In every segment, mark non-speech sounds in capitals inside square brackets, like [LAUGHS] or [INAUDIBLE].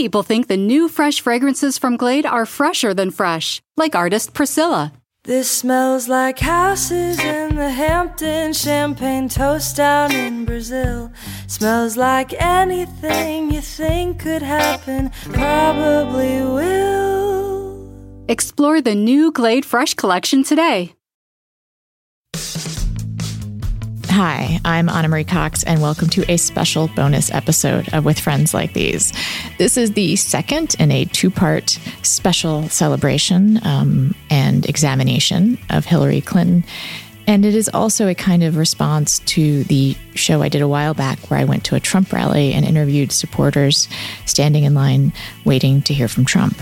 People think the new fresh fragrances from Glade are fresher than fresh, like artist Priscilla. This smells like houses in the Hamptons, champagne toast down in Brazil. Smells like anything you think could happen, probably will. Explore the new Glade Fresh collection today. Hi, I'm Ana Marie Cox, and welcome to a special bonus episode of With Friends Like These. This is the second in a two part special celebration um, and examination of Hillary Clinton. And it is also a kind of response to the show I did a while back where I went to a Trump rally and interviewed supporters standing in line waiting to hear from Trump.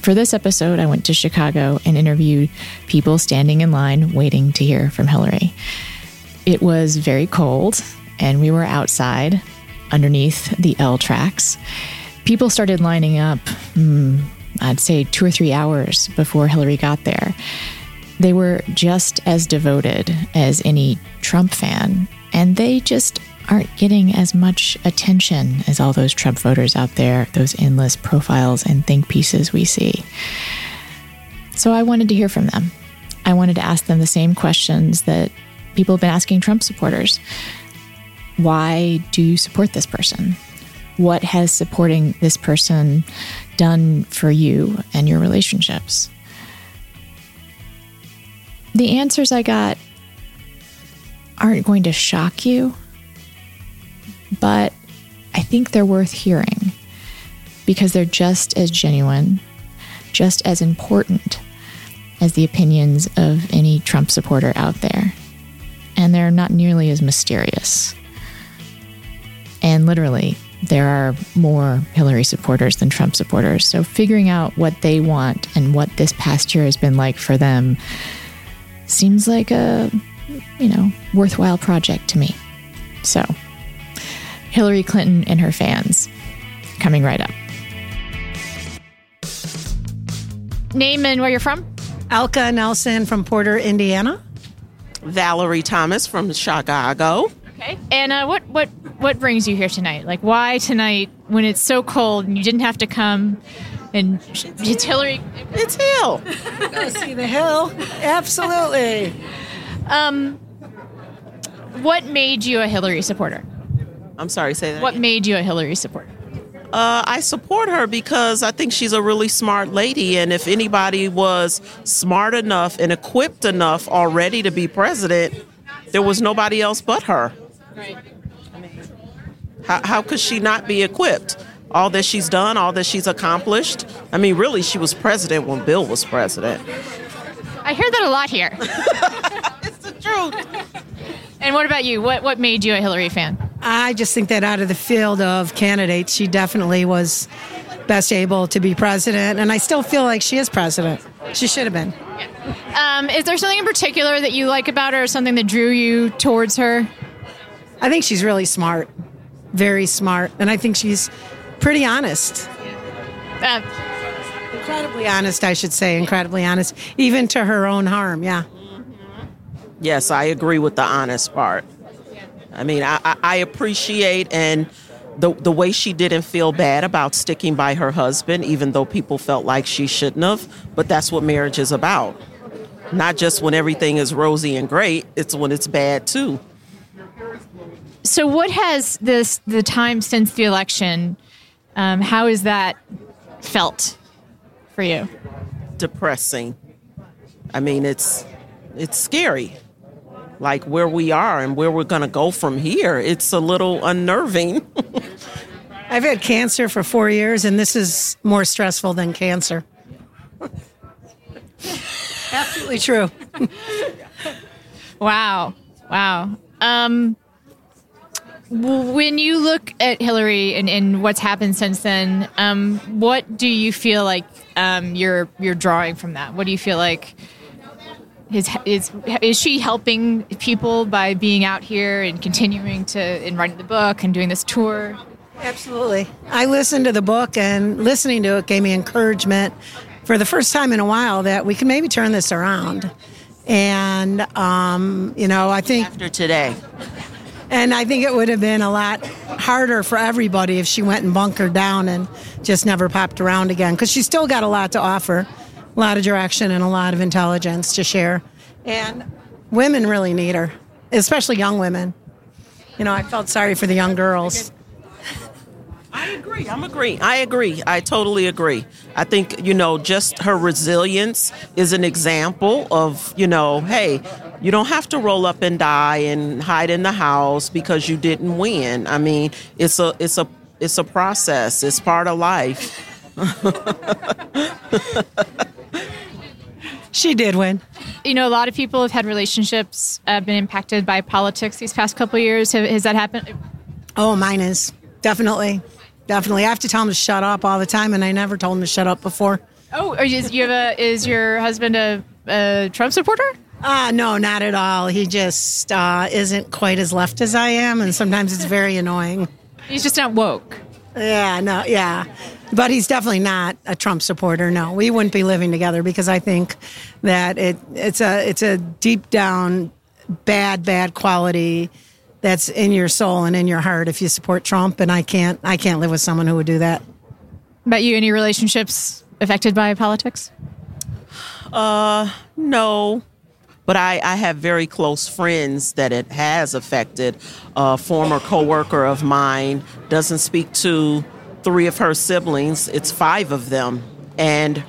For this episode, I went to Chicago and interviewed people standing in line waiting to hear from Hillary. It was very cold, and we were outside underneath the L tracks. People started lining up, hmm, I'd say two or three hours before Hillary got there. They were just as devoted as any Trump fan, and they just aren't getting as much attention as all those Trump voters out there, those endless profiles and think pieces we see. So I wanted to hear from them. I wanted to ask them the same questions that people have been asking Trump supporters why do you support this person? What has supporting this person done for you and your relationships? The answers I got aren't going to shock you, but I think they're worth hearing because they're just as genuine, just as important as the opinions of any Trump supporter out there and they're not nearly as mysterious. And literally, there are more Hillary supporters than Trump supporters. So figuring out what they want and what this past year has been like for them seems like a, you know, worthwhile project to me. So, Hillary Clinton and her fans coming right up. Name and where you're from? Alka Nelson from Porter, Indiana. Valerie Thomas from Chicago. Okay. And uh, what what what brings you here tonight? Like, why tonight when it's so cold and you didn't have to come? And it's Hillary. It's Hill. Go see the hill. Absolutely. Um, what made you a Hillary supporter? I'm sorry, say that. What again. made you a Hillary supporter? Uh, I support her because I think she's a really smart lady, and if anybody was smart enough and equipped enough already to be president, there was nobody else but her. How, how could she not be equipped? All that she's done, all that she's accomplished. I mean, really, she was president when Bill was president. I hear that a lot here. [LAUGHS] It's the truth. [LAUGHS] And what about you? What what made you a Hillary fan? I just think that out of the field of candidates, she definitely was best able to be president. And I still feel like she is president. She should have been. Um, is there something in particular that you like about her, or something that drew you towards her? I think she's really smart, very smart. And I think she's pretty honest. Uh, Incredibly honest, I should say. Incredibly honest, even to her own harm. Yeah. Yes, I agree with the honest part. I mean, I, I, I appreciate and the the way she didn't feel bad about sticking by her husband, even though people felt like she shouldn't have. But that's what marriage is about. Not just when everything is rosy and great; it's when it's bad too. so, what has this the time since the election? Um, how has that felt for you? Depressing. I mean, it's it's scary. Like where we are and where we're gonna go from here. It's a little unnerving. [LAUGHS] I've had cancer for four years, and this is more stressful than cancer. [LAUGHS] Absolutely true. Wow, wow. Um, When you look at Hillary and, and what's happened since then, um, what do you feel like um, you're you're drawing from that? What do you feel like is is is she helping people by being out here and continuing to and writing the book and doing this tour? Absolutely. I listened to the book, and listening to it gave me encouragement for the first time in a while that we can maybe turn this around. And um, you know, I think After today, And I think it would have been a lot harder for everybody if she went and bunkered down and just never popped around again. Because she's still got a lot to offer, a lot of direction and a lot of intelligence to share. And women really need her, especially young women. You know, I felt sorry for the young girls. I agree. I'm agree. I agree. I totally agree. I think, you know, just her resilience is an example of, you know, hey, you don't have to roll up and die and hide in the house because you didn't win. I mean, it's a it's a it's a process. It's part of life. [LAUGHS] She did win. You know, a lot of people have had relationships uh, been impacted by politics these past couple years. Have, has that happened? Oh, mine is. Definitely. Definitely. I have to tell him to shut up all the time, and I never told him to shut up before. Oh, you, you have a, is your husband a, a Trump supporter? Uh, no, not at all. He just uh, isn't quite as left as I am, and sometimes it's very annoying. He's just not woke. Yeah, no, yeah. But he's definitely not a Trump supporter. No, we wouldn't be living together because I think that it it's a it's a deep down bad bad quality that's in your soul and in your heart if you support Trump. And I can't I can't live with someone who would do that. About you, any relationships affected by politics? Uh no, but I, I have very close friends that it has affected. A former coworker of mine doesn't speak to three of her siblings. It's five of them, and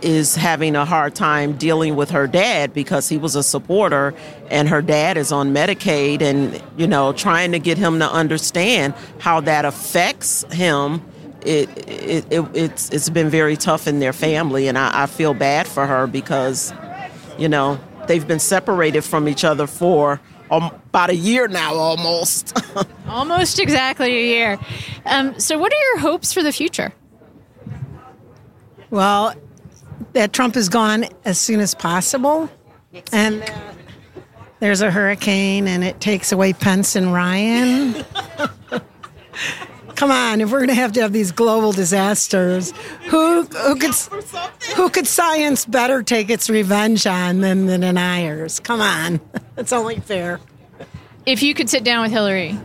is having a hard time dealing with her dad because he was a supporter and her dad is on Medicaid and you know trying to get him to understand how that affects him it, it, it it's it's been very tough in their family and I, I feel bad for her because you know they've been separated from each other for um, about a year now almost [LAUGHS] Almost exactly a year. Um, so, what are your hopes for the future? Well, that Trump is gone as soon as possible, and there's a hurricane and it takes away Pence and Ryan. [LAUGHS] Come on, if we're going to have to have these global disasters, who who could who could science better take its revenge on than the deniers? Come on, [LAUGHS] it's only fair. If you could sit down with Hillary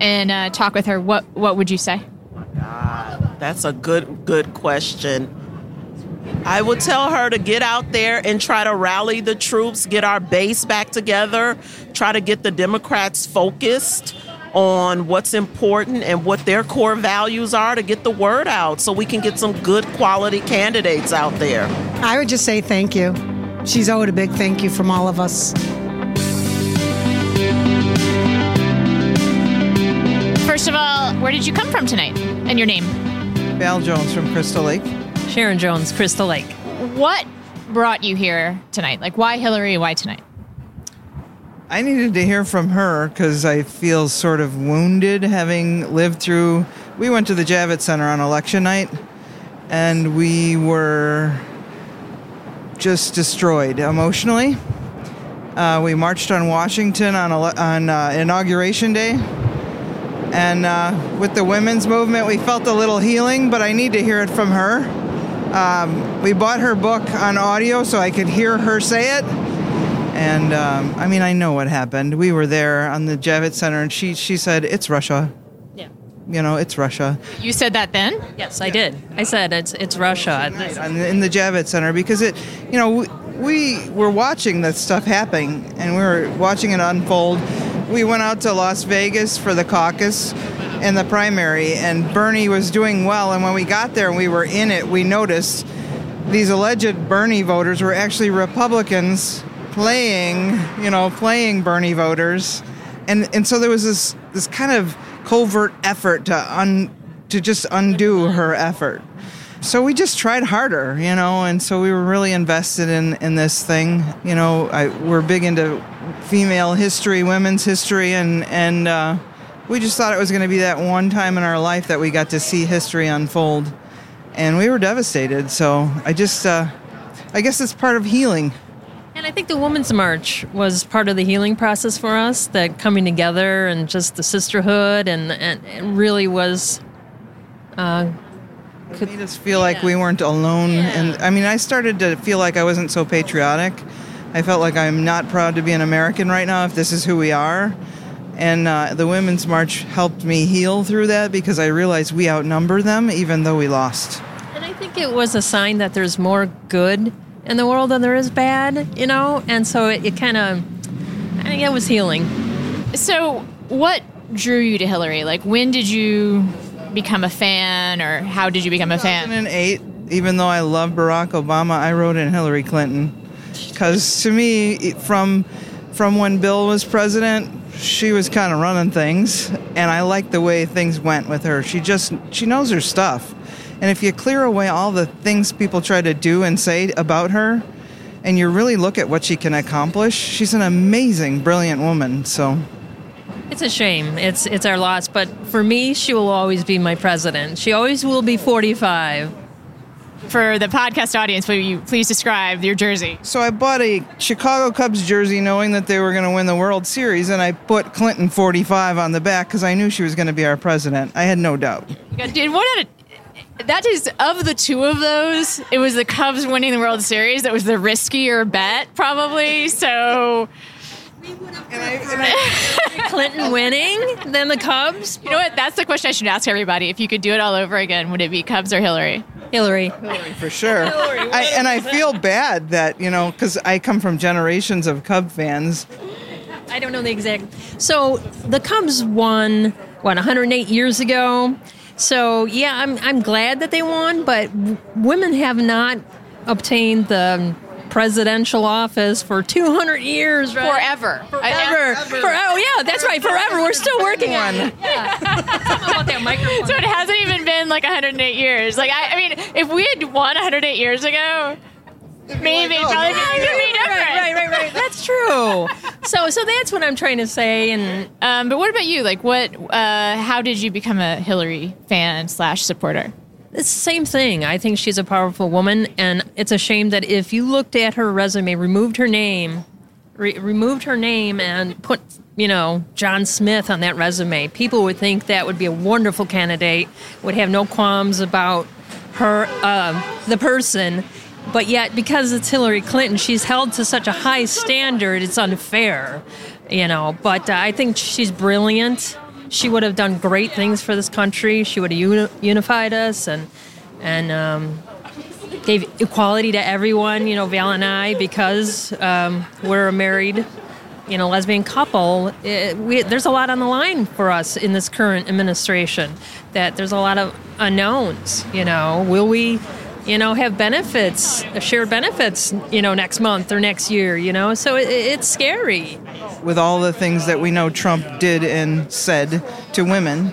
and uh, talk with her, what what would you say? That's a good good question. I would tell her to get out there and try to rally the troops, get our base back together, try to get the Democrats focused on what's important and what their core values are to get the word out so we can get some good quality candidates out there. I would just say thank you. She's owed a big thank you from all of us. First of all, where did you come from tonight? And your name? Val Jones from Crystal Lake. Sharon Jones, Crystal Lake. What brought you here tonight? Like, why Hillary? Why tonight? I needed to hear from her because I feel sort of wounded having lived through. We went to the Javits Center on election night and we were just destroyed emotionally. Uh, we marched on Washington on, ele- on uh, Inauguration Day. And uh, with the women's movement, we felt a little healing, but I need to hear it from her. Um, we bought her book on audio so I could hear her say it. And um, I mean, I know what happened. We were there on the Javits Center, and she she said, "It's Russia." Yeah. You know, it's Russia. You said that then? Yes, I did. I said it's it's Russia. On in the Javits Center because it, you know, we, we were watching that stuff happening, and we were watching it unfold. We went out to Las Vegas for the caucus and the primary, and Bernie was doing well. And when we got there and we were in it, we noticed these alleged Bernie voters were actually Republicans playing, you know, playing Bernie voters, and and so there was this this kind of covert effort to un to just undo her effort. So we just tried harder, you know, and so we were really invested in in this thing. You know, I, we're big into female history, women's history, and and uh, we just thought it was going to be that one time in our life that we got to see history unfold, and we were devastated. So I just, uh, I guess it's part of healing. And I think the Women's March was part of the healing process for us, that coming together and just the sisterhood, and, and it really was. Uh, It made us feel like we weren't alone. And I mean, I started to feel like I wasn't so patriotic. I felt like I'm not proud to be an American right now if this is who we are. And uh, the Women's March helped me heal through that because I realized we outnumber them even though we lost. and I think it was a sign that there's more good in the world than there is bad, you know? And so it, it kind of, I think it was healing. So, what drew you to Hillary? Like, when did you become a fan, or how did you become a fan? 2008, even though I love Barack Obama, I wrote in Hillary Clinton because to me, from from when Bill was president, she was kind of running things, and I like the way things went with her. She just she knows her stuff, and if you clear away all the things people try to do and say about her, and you really look at what she can accomplish, she's an amazing, brilliant woman. So. It's a shame. It's it's our loss, but for me, she will always be my president. She always will be 45. For the podcast audience, will you please describe your jersey? So I bought a Chicago Cubs jersey knowing that they were going to win the World Series, and I put Clinton 45 on the back because I knew she was going to be our president. I had no doubt. Dude, what a that is of the two of those, it was the Cubs winning the World Series that was the riskier bet, probably. So Clinton winning, than the Cubs. you know what? That's the question I should ask everybody. If you could do it all over again, would it be Cubs or Hillary? Hillary. Hillary for sure. I, and I feel bad that, you know, because I come from generations of Cub fans. I don't know the exact. So the Cubs won what 108 years ago. So yeah, I'm I'm glad that they won, but w- women have not obtained the um, presidential office for 200 years, right? Forever. Forever. For, oh yeah, that's right. Forever. We're still working on it. Yeah. Something [LAUGHS] that. So it hasn't even been like 108 years. Like I, I mean, if we had won 108 years ago, maybe oh, probably yeah, it'd be different. Right, right, right, right. True. So, so that's what I'm trying to say. And Um, but what about you? Like, what? Uh, how did you become a Hillary fan slash supporter? It's the same thing. I think she's a powerful woman, and it's a shame that if you looked at her resume, removed her name, re- removed her name, and put you know John Smith on that resume, people would think that would be a wonderful candidate, would have no qualms about her, uh, the person. But yet, because it's Hillary Clinton, she's held to such a high standard. It's unfair, you know. But uh, I think she's brilliant she would have done great things for this country. She would have uni- unified us and and um, gave equality to everyone. You know, Val and I, because um, we're a married, you know, lesbian couple. It, we, there's a lot on the line for us in this current administration. That there's a lot of unknowns. You know, will we? You know, have benefits, shared benefits. You know, next month or next year. You know, so it, it's scary. With all the things that we know Trump did and said to women,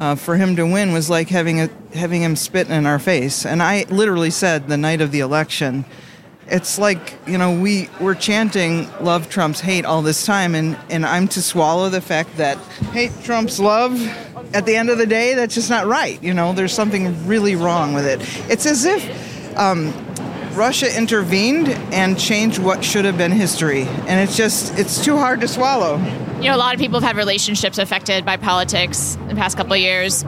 uh, for him to win was like having a having him spit in our face. And I literally said the night of the election, it's like you know we we're chanting love Trump's hate all this time, and and I'm to swallow the fact that hate Trump's love. At the end of the day, that's just not right. You know, there's something really wrong with it. It's as if. Um, Russia intervened and changed what should have been history, and it's just it's too hard to swallow. You know, a lot of people have had relationships affected by politics in the past couple of years.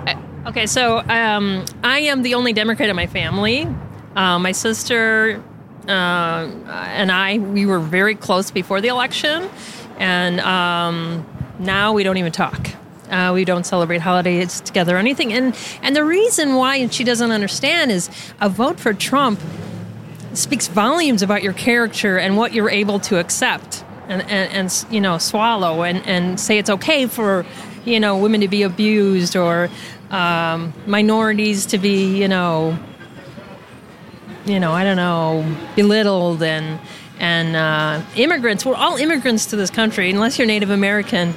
Okay, so um, I am the only Democrat in my family. Uh, my sister uh, and I, we were very close before the election, and um, now we don't even talk. Uh, we don't celebrate holidays together or anything. And and the reason why she doesn't understand is a vote for Trump speaks volumes about your character and what you're able to accept and, and, and you know swallow and, and say it's okay for you know women to be abused or um, minorities to be you know you know I don't know belittled and and uh, immigrants we're all immigrants to this country unless you're Native American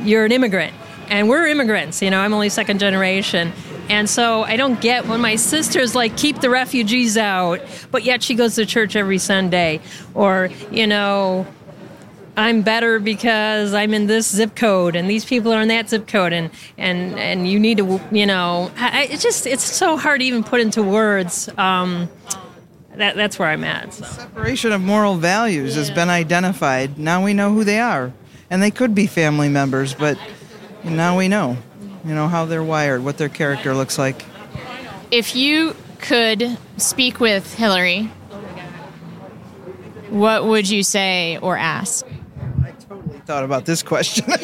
you're an immigrant and we're immigrants you know I'm only second generation and so I don't get when my sister's like, keep the refugees out, but yet she goes to church every Sunday. Or, you know, I'm better because I'm in this zip code and these people are in that zip code and and and you need to you know I, it's just it's so hard to even put into words. Um, that, that's where I'm at. So. Separation of moral values has been identified. Now we know who they are, and they could be family members, but now we know, you know how they're wired, what their character looks like. If you could speak with Hillary, what would you say or ask? I totally thought about this question. [LAUGHS]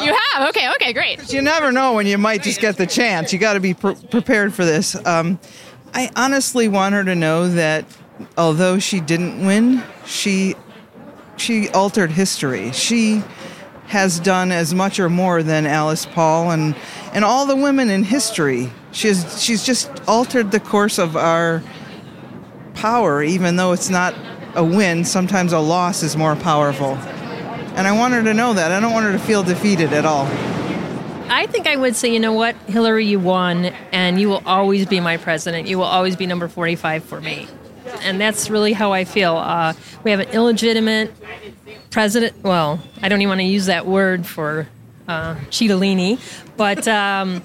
You have? Okay, okay, great. you never know when you might just get the chance. You got to be pre- prepared for this. Um, I honestly want her to know that although she didn't win, she she altered history. She has done as much or more than Alice Paul and and all the women in history. She's she's just altered the course of our power, even though it's not a win. Sometimes a loss is more powerful. And I want her to know that. I don't want her to feel defeated at all. I think I would say, you know what, Hillary, you won, and you will always be my president. You will always be number 45 for me. And that's really how I feel. Uh, we have an illegitimate president. Well, I don't even want to use that word for uh, Cheetolini, but um,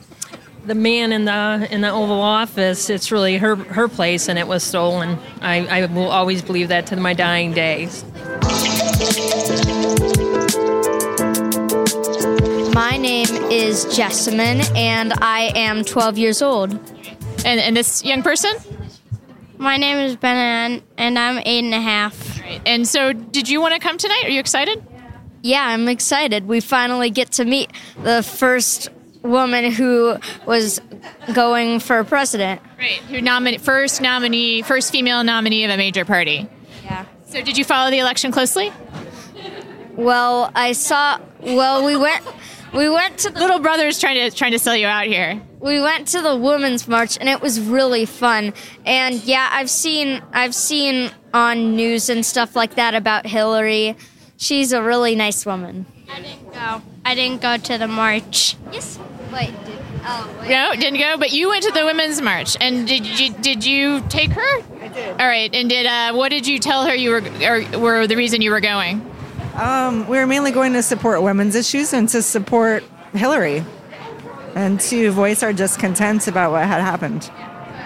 the man in the in the Oval Office, it's really her her place, and it was stolen. I, I will always believe that to my dying days. My name is Jessamine, and I am 12 years old. And, and this young person? My name is Benan, and I'm eight and a half. Right. And so, did you want to come tonight? Are you excited? Yeah, I'm excited. We finally get to meet the first woman who was going for president. Right. Who nominate first nominee, first female nominee of a major party? Yeah. So, did you follow the election closely? Well, I saw. Well, we went. We went to the Little brother's trying to trying to sell you out here. we went to the women's march and it was really fun and yeah i've seen i've seen on news and stuff like that about hillary she's a really nice woman I didn't go. I didn't go to the march. yes wait did, oh wait. No, didn't go. But you went to the women's march, and did you did you take her? I did. All right. And did uh, what did you tell her you were or were the reason you were going? Um, we were mainly going to support women's issues and to support Hillary and to voice our discontent about what had happened.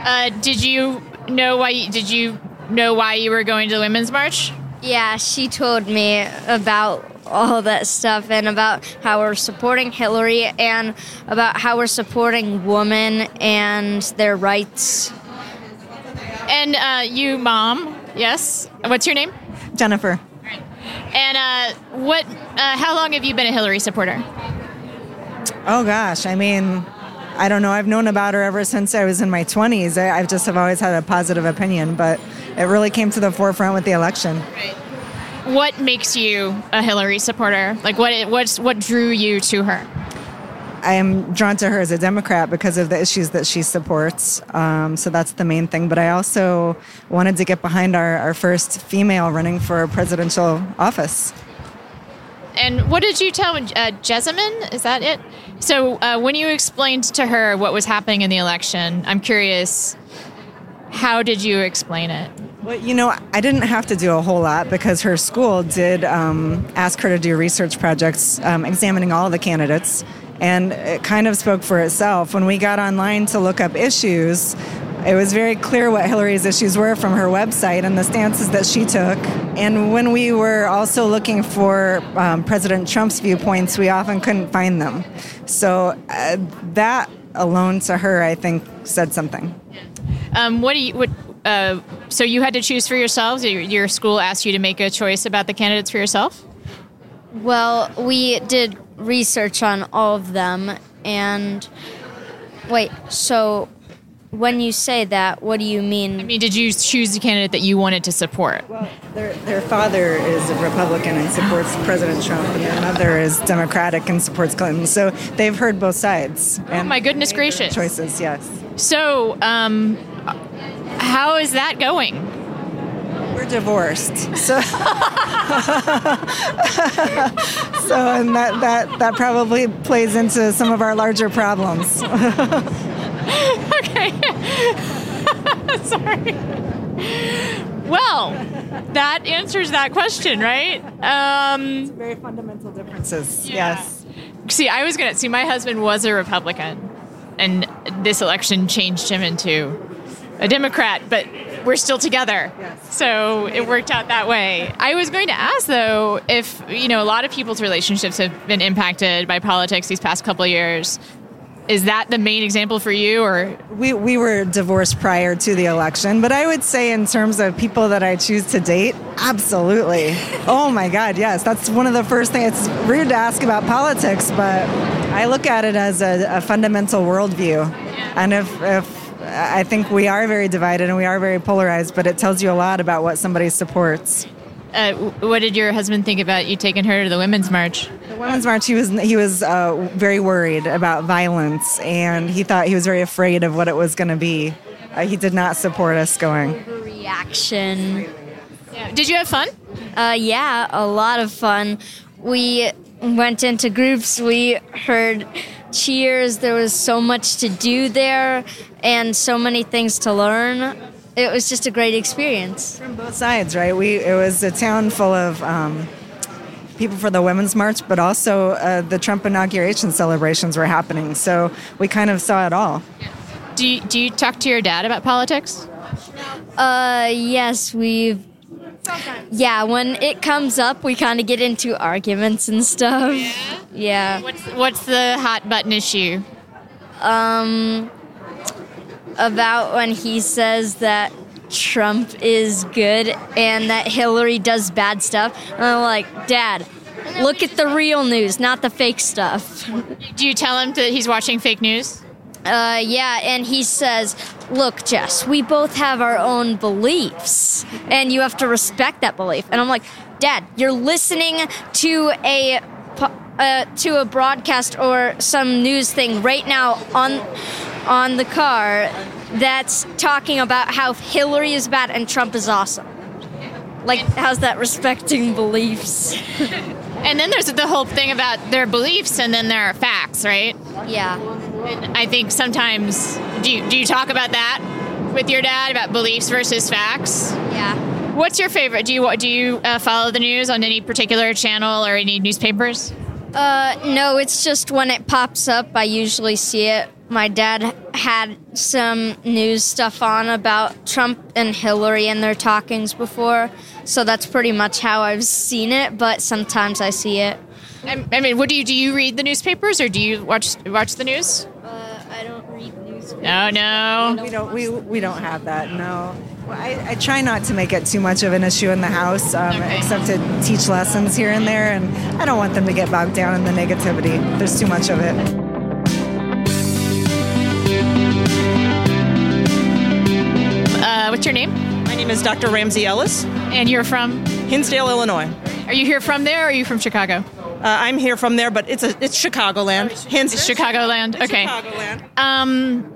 Uh, did you know why? Did you know why you were going to the women's march? yeah she told me about all that stuff and about how we're supporting hillary and about how we're supporting women and their rights And uh, you, mom, yes. What's your name? Jennifer. And uh, what? Uh, how long have you been a Hillary supporter? Oh gosh, I mean, I don't know. I've known about her ever since I was in my 20s. I, I've just have always had a positive opinion, but it really came to the forefront with the election. Right. What makes you a Hillary supporter? Like, what? What's what drew you to her? I am drawn to her as a Democrat because of the issues that she supports. Um, so that's the main thing. But I also wanted to get behind our, our first female running for a presidential office. And what did you tell uh, Jessamine? Is that it? So uh, when you explained to her what was happening in the election, I'm curious. How did you explain it? Well, you know, I didn't have to do a whole lot because her school did um, ask her to do research projects um, examining all the candidates, and it kind of spoke for itself. When we got online to look up issues, it was very clear what Hillary's issues were from her website and the stances that she took. And when we were also looking for um, President Trump's viewpoints, we often couldn't find them. So uh, that alone to her, I think, said something. Um, what do you? What? Uh, so you had to choose for yourselves. Your, your school asked you to make a choice about the candidates for yourself. Well, we did research on all of them, and wait, so when you say that, what do you mean? I mean, did you choose the candidate that you wanted to support? Well, their, their father is a Republican and supports [GASPS] President Trump, and their mother is Democratic and supports Clinton. So they've heard both sides. Oh my goodness gracious! Choices, yes. So, um, how is that going? We're divorced. So, [LAUGHS] so and that, that, that probably plays into some of our larger problems. [LAUGHS] okay. [LAUGHS] Sorry. Well, that answers that question, right? Um, very fundamental differences. Yeah. Yes. see, I was gonna see. My husband was a Republican, and this election changed him into a Democrat. But we're still together, so it worked out that way. I was going to ask though if you know a lot of people's relationships have been impacted by politics these past couple years. Is that the main example for you, or We, we were divorced prior to the election, but I would say, in terms of people that I choose to date, absolutely. [LAUGHS] Oh my God, yes. That's one of the first things. It's rude to ask about politics, but I look at it as a, a fundamental worldview. And if, if I think we are very divided and we are very polarized, but it tells you a lot about what somebody supports. uh, what did your husband think about you taking her to the women's march? The Women's March, he was he was uh, very worried about violence, and he thought he was very afraid of what it was going to be. Uh, he did not support us going. Reaction. Did you have fun? Uh, yeah, a lot of fun. We went into groups. We heard cheers. There was so much to do there, and so many things to learn. It was just a great experience. From both sides, right? We it was a town full of um, people for the Women's March, but also uh, the Trump inauguration celebrations were happening. So we kind of saw it all. Do you, do you talk to your dad about politics? Uh, yes, we've. Yeah, when it comes up, we kind of get into arguments and stuff. Yeah. What's what's the hot button issue? Um, about when he says that Trump is good and that Hillary does bad stuff. And I'm like, Dad, look at the real news, not the fake stuff. Do you tell him that he's watching fake news? Uh, yeah, and he says, Look, Jess, we both have our own beliefs, and you have to respect that belief. And I'm like, Dad, you're listening to a. Uh, to a broadcast or some news thing right now on on the car that's talking about how Hillary is bad and Trump is awesome. Like, how's that respecting beliefs? [LAUGHS] And then there's the whole thing about their beliefs, and then there are facts, right? Yeah. And I think sometimes do you, do you talk about that with your dad about beliefs versus facts? Yeah. What's your favorite? Do you do you uh, follow the news on any particular channel or any newspapers? Uh, no, it's just when it pops up, I usually see it. My dad had some news stuff on about Trump and Hillary and their talkings before, so that's pretty much how I've seen it. But sometimes I see it. I, I mean, what do you do? You read the newspapers or do you watch watch the news? I don't read news. No, no. We don't we, we don't have that. No. Well, I, I try not to make it too much of an issue in the house, um, except to teach lessons here and there, and I don't want them to get bogged down in the negativity. There's too much of it. Uh, what's your name? My name is Dr. Ramsey Ellis. And you're from Hinsdale, Illinois. Are you here from there or are you from Chicago? Uh, I'm here from there, but it's a it's Chicagoland. Hence, It's Chicagoland. Okay. Chicagoland. Um,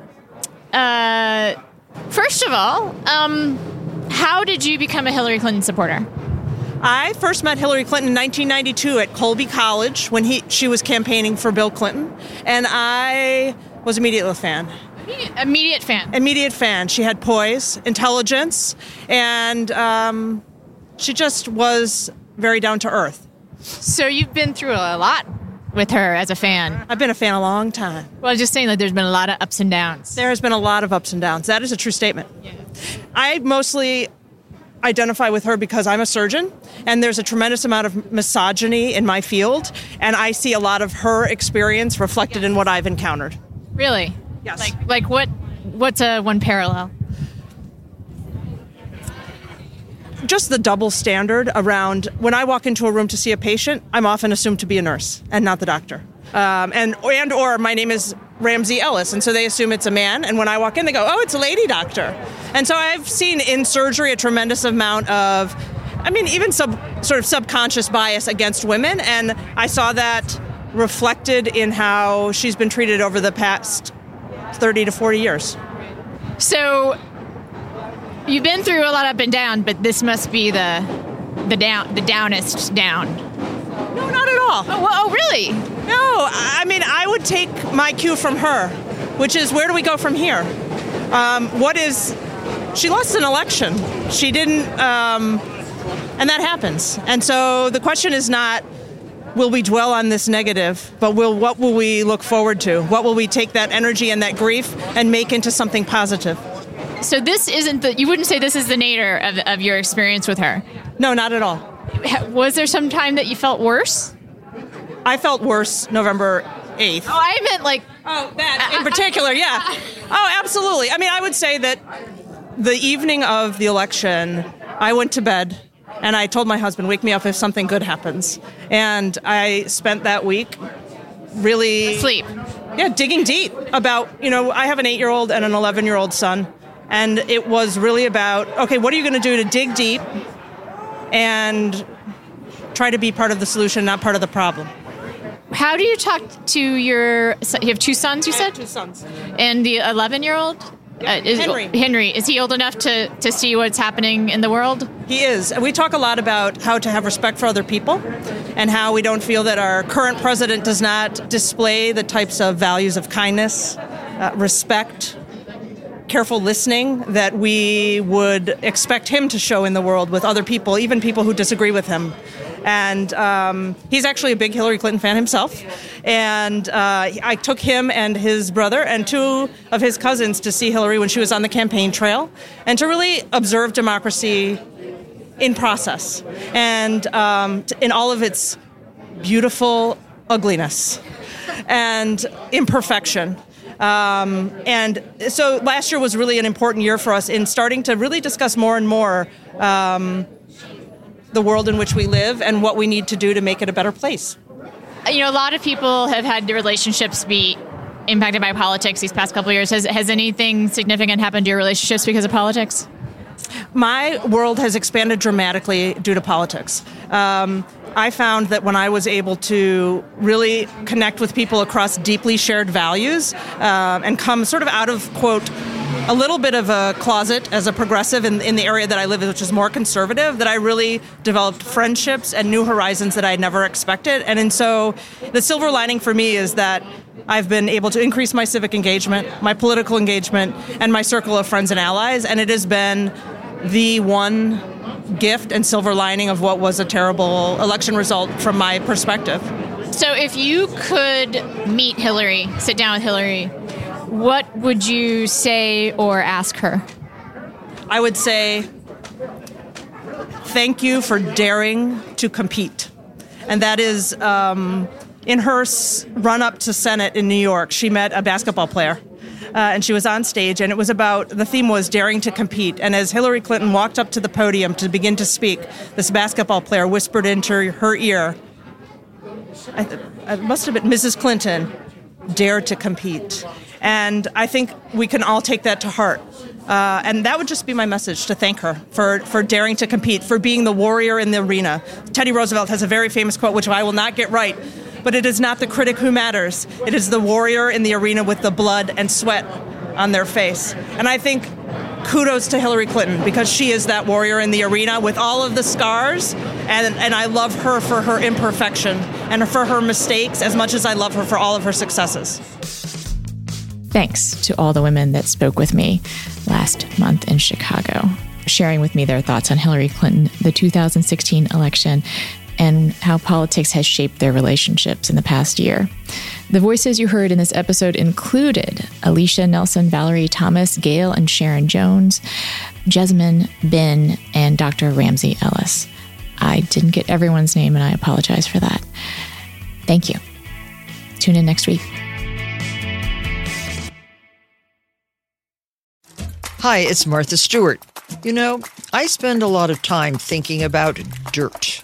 uh, first of all, um, how did you become a Hillary Clinton supporter? I first met Hillary Clinton in 1992 at Colby College when he she was campaigning for Bill Clinton, and I was immediately a fan. Immediate fan. Immediate fan. She had poise, intelligence, and um, she just was very down to earth. So you've been through a lot with her as a fan. I've been a fan a long time. Well, just saying that there's been a lot of ups and downs. There has been a lot of ups and downs. That is a true statement. Yeah. I mostly identify with her because I'm a surgeon and there's a tremendous amount of misogyny in my field and I see a lot of her experience reflected in what I've encountered. Really? Yes. Like, like what? What's a one parallel? Just the double standard around when I walk into a room to see a patient, I'm often assumed to be a nurse and not the doctor. Um, and and or my name is Ramsey Ellis, and so they assume it's a man. And when I walk in, they go, "Oh, it's a lady doctor." And so I've seen in surgery a tremendous amount of, I mean, even sub sort of subconscious bias against women, and I saw that reflected in how she's been treated over the past thirty to forty years. So you've been through a lot up and down, but this must be the the down the downest down. No, not at all. Oh, well, oh really? No, I mean, I would take my cue from her, which is where do we go from here? Um, what is she lost an election. She didn't, um, and that happens. And so the question is not, will we dwell on this negative, but will what will we look forward to? What will we take that energy and that grief and make into something positive? So this isn't the. You wouldn't say this is the nadir of, of your experience with her. No, not at all. Was there some time that you felt worse? I felt worse November 8th. Oh, I meant like. Oh, that in particular, yeah. Oh, absolutely. I mean, I would say that the evening of the election, I went to bed and I told my husband, wake me up if something good happens. And I spent that week really. Sleep. Yeah, digging deep about, you know, I have an eight year old and an 11 year old son. And it was really about, okay, what are you going to do to dig deep and try to be part of the solution, not part of the problem? How do you talk to your? You have two sons. You I said have two sons. and the eleven-year-old. Uh, is, Henry. Henry is he old enough to to see what's happening in the world? He is. We talk a lot about how to have respect for other people and how we don't feel that our current president does not display the types of values of kindness, uh, respect, careful listening that we would expect him to show in the world with other people, even people who disagree with him. And um, he's actually a big Hillary Clinton fan himself. And uh, I took him and his brother and two of his cousins to see Hillary when she was on the campaign trail and to really observe democracy in process and um, in all of its beautiful ugliness and imperfection. Um, and so last year was really an important year for us in starting to really discuss more and more um, the world in which we live and what we need to do to make it a better place. You know, a lot of people have had their relationships be impacted by politics these past couple years. Has has anything significant happened to your relationships because of politics? my world has expanded dramatically due to politics. Um, I found that when I was able to really connect with people across deeply shared values um, and come sort of out of, quote, a little bit of a closet as a progressive in, in the area that I live in, which is more conservative, that I really developed friendships and new horizons that I never expected. And, and so the silver lining for me is that I've been able to increase my civic engagement, my political engagement, and my circle of friends and allies. And it has been the one gift and silver lining of what was a terrible election result from my perspective. So, if you could meet Hillary, sit down with Hillary, what would you say or ask her? I would say, thank you for daring to compete. And that is um, in her run up to Senate in New York, she met a basketball player. Uh, and she was on stage, and it was about the theme was daring to compete. And as Hillary Clinton walked up to the podium to begin to speak, this basketball player whispered into her ear, I th- it must have been Mrs. Clinton, dare to compete. And I think we can all take that to heart. Uh, and that would just be my message to thank her for, for daring to compete, for being the warrior in the arena. Teddy Roosevelt has a very famous quote, which I will not get right, but it is not the critic who matters. It is the warrior in the arena with the blood and sweat on their face. And I think kudos to Hillary Clinton because she is that warrior in the arena with all of the scars. And, and I love her for her imperfection and for her mistakes as much as I love her for all of her successes. Thanks to all the women that spoke with me last month in Chicago, sharing with me their thoughts on Hillary Clinton, the 2016 election, and how politics has shaped their relationships in the past year. The voices you heard in this episode included Alicia Nelson, Valerie Thomas, Gail and Sharon Jones, Jessamine Bin, and Dr. Ramsey Ellis. I didn't get everyone's name, and I apologize for that. Thank you. Tune in next week. Hi, it's Martha Stewart. You know, I spend a lot of time thinking about dirt.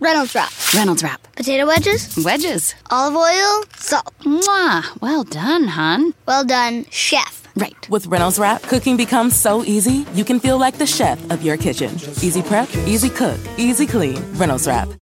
Reynolds Wrap. Reynolds wrap. Potato wedges. Wedges. Olive oil. Salt. Mwah. Well done, hon. Well done, chef. Right. With Reynolds Wrap, cooking becomes so easy, you can feel like the chef of your kitchen. Easy prep, easy cook, easy clean. Reynolds Wrap.